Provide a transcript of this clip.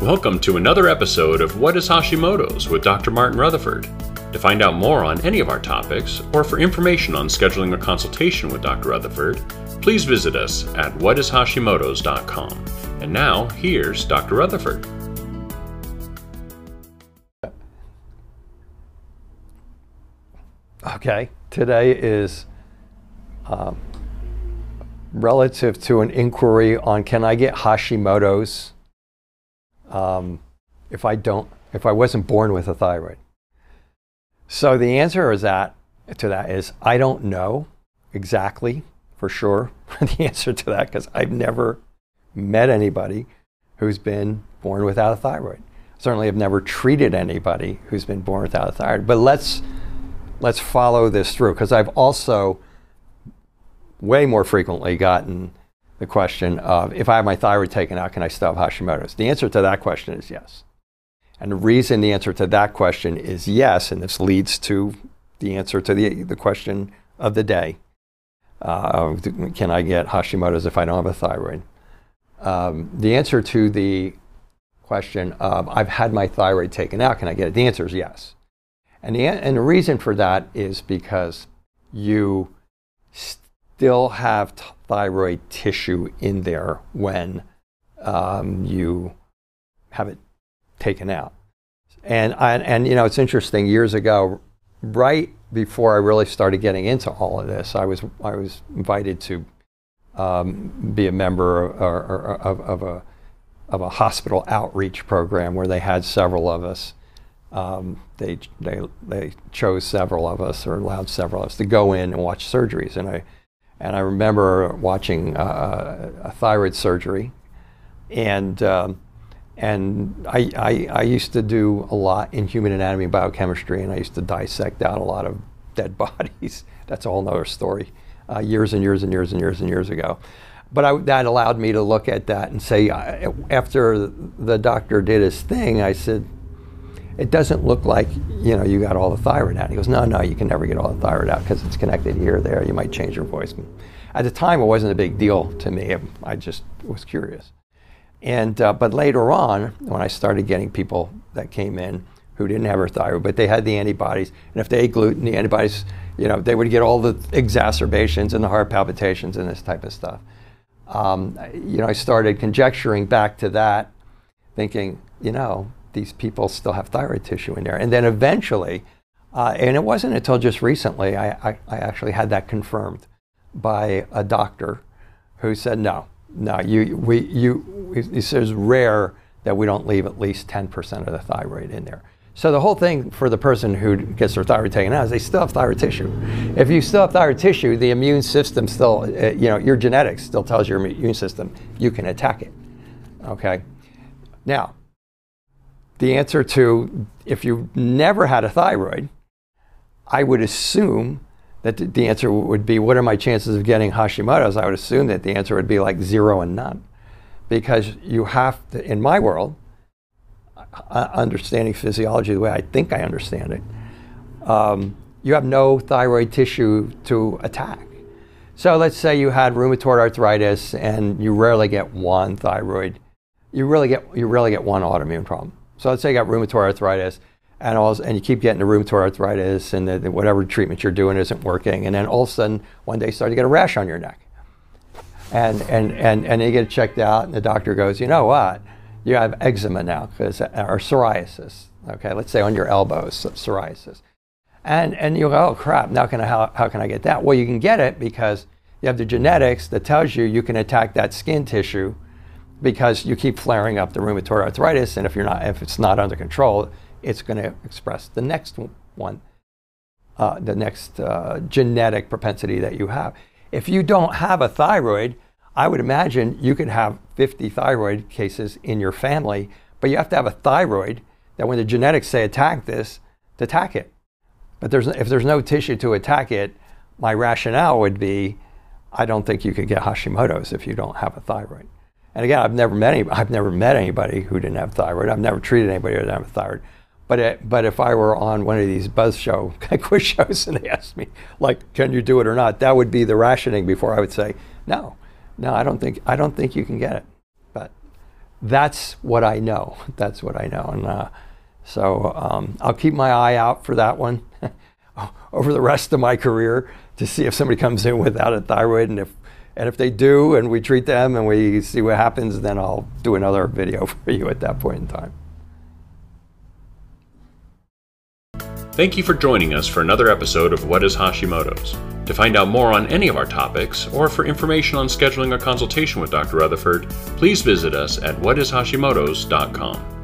Welcome to another episode of What is Hashimoto's with Dr. Martin Rutherford. To find out more on any of our topics, or for information on scheduling a consultation with Dr. Rutherford, please visit us at whatishashimoto's.com. And now, here's Dr. Rutherford. Okay, today is um, relative to an inquiry on can I get Hashimoto's um, if I don't, if I wasn't born with a thyroid. So the answer is that to that is I don't know exactly for sure the answer to that because I've never met anybody who's been born without a thyroid. Certainly, have never treated anybody who's been born without a thyroid. But let's let's follow this through because I've also way more frequently gotten the question of if I have my thyroid taken out, can I still have Hashimoto's? The answer to that question is yes. And the reason the answer to that question is yes, and this leads to the answer to the, the question of the day uh, can I get Hashimoto's if I don't have a thyroid? Um, the answer to the question of I've had my thyroid taken out, can I get it? The answer is yes. And the, and the reason for that is because you still have thyroid tissue in there when um, you have it taken out. And, I, and, you know, it's interesting, years ago, right before I really started getting into all of this, I was, I was invited to um, be a member of, of, of, a, of a hospital outreach program where they had several of us. Um, they, they, they chose several of us or allowed several of us to go in and watch surgeries. And I, and I remember watching uh, a thyroid surgery, and um, and I, I, I, used to do a lot in human anatomy and biochemistry, and I used to dissect out a lot of dead bodies. That's a whole other story. Uh, years and years and years and years and years ago. But I, that allowed me to look at that and say, uh, after the doctor did his thing, I said, it doesn't look like you know you got all the thyroid out. He goes, no, no, you can never get all the thyroid out because it's connected here or there. You might change your voice. At the time, it wasn't a big deal to me. I just was curious. And uh, but later on, when I started getting people that came in who didn't have their thyroid, but they had the antibodies, and if they ate gluten, the antibodies, you know, they would get all the exacerbations and the heart palpitations and this type of stuff. Um, you know, I started conjecturing back to that, thinking, you know, these people still have thyroid tissue in there. And then eventually, uh, and it wasn't until just recently, I, I, I, actually had that confirmed by a doctor who said, no, no, you, we, you, he says rare that we don't leave at least 10% of the thyroid in there. So the whole thing for the person who gets their thyroid taken out is they still have thyroid tissue. If you still have thyroid tissue, the immune system still, uh, you know, your genetics still tells your immune system you can attack it. Okay. Now, the answer to if you never had a thyroid, I would assume that the answer would be what are my chances of getting Hashimoto's? I would assume that the answer would be like zero and none. Because you have to, in my world, understanding physiology the way I think I understand it, um, you have no thyroid tissue to attack. So let's say you had rheumatoid arthritis and you rarely get one thyroid, you really get you rarely get one autoimmune problem. So let's say you got rheumatoid arthritis, and all, and you keep getting the rheumatoid arthritis, and the, the, whatever treatment you're doing isn't working, and then all of a sudden one day you start to get a rash on your neck, and and and and you get it checked out, and the doctor goes, you know what, you have eczema now, because uh, or psoriasis. Okay, let's say on your elbows, psoriasis, and and you go, oh crap, now can I, how how can I get that? Well, you can get it because you have the genetics that tells you you can attack that skin tissue because you keep flaring up the rheumatoid arthritis, and if you're not, if it's not under control, it's going to express the next one, uh, the next uh, genetic propensity that you have. If you don't have a thyroid, I would imagine you could have 50 thyroid cases in your family, but you have to have a thyroid that when the genetics say attack this, to attack it. But there's, if there's no tissue to attack it, my rationale would be I don't think you could get Hashimoto's if you don't have a thyroid. And again, I've never met any, I've never met anybody who didn't have thyroid. I've never treated anybody who didn't have a thyroid. But it, but if I were on one of these buzz show quiz shows and they asked me like, can you do it or not, that would be the rationing before I would say no, no, I don't think I don't think you can get it. But that's what I know. That's what I know. And uh, so um, I'll keep my eye out for that one over the rest of my career to see if somebody comes in without a thyroid. And if, and if they do and we treat them and we see what happens, then I'll do another video for you at that point in time. Thank you for joining us for another episode of What is Hashimoto's. To find out more on any of our topics, or for information on scheduling a consultation with Dr. Rutherford, please visit us at whatishashimoto's.com.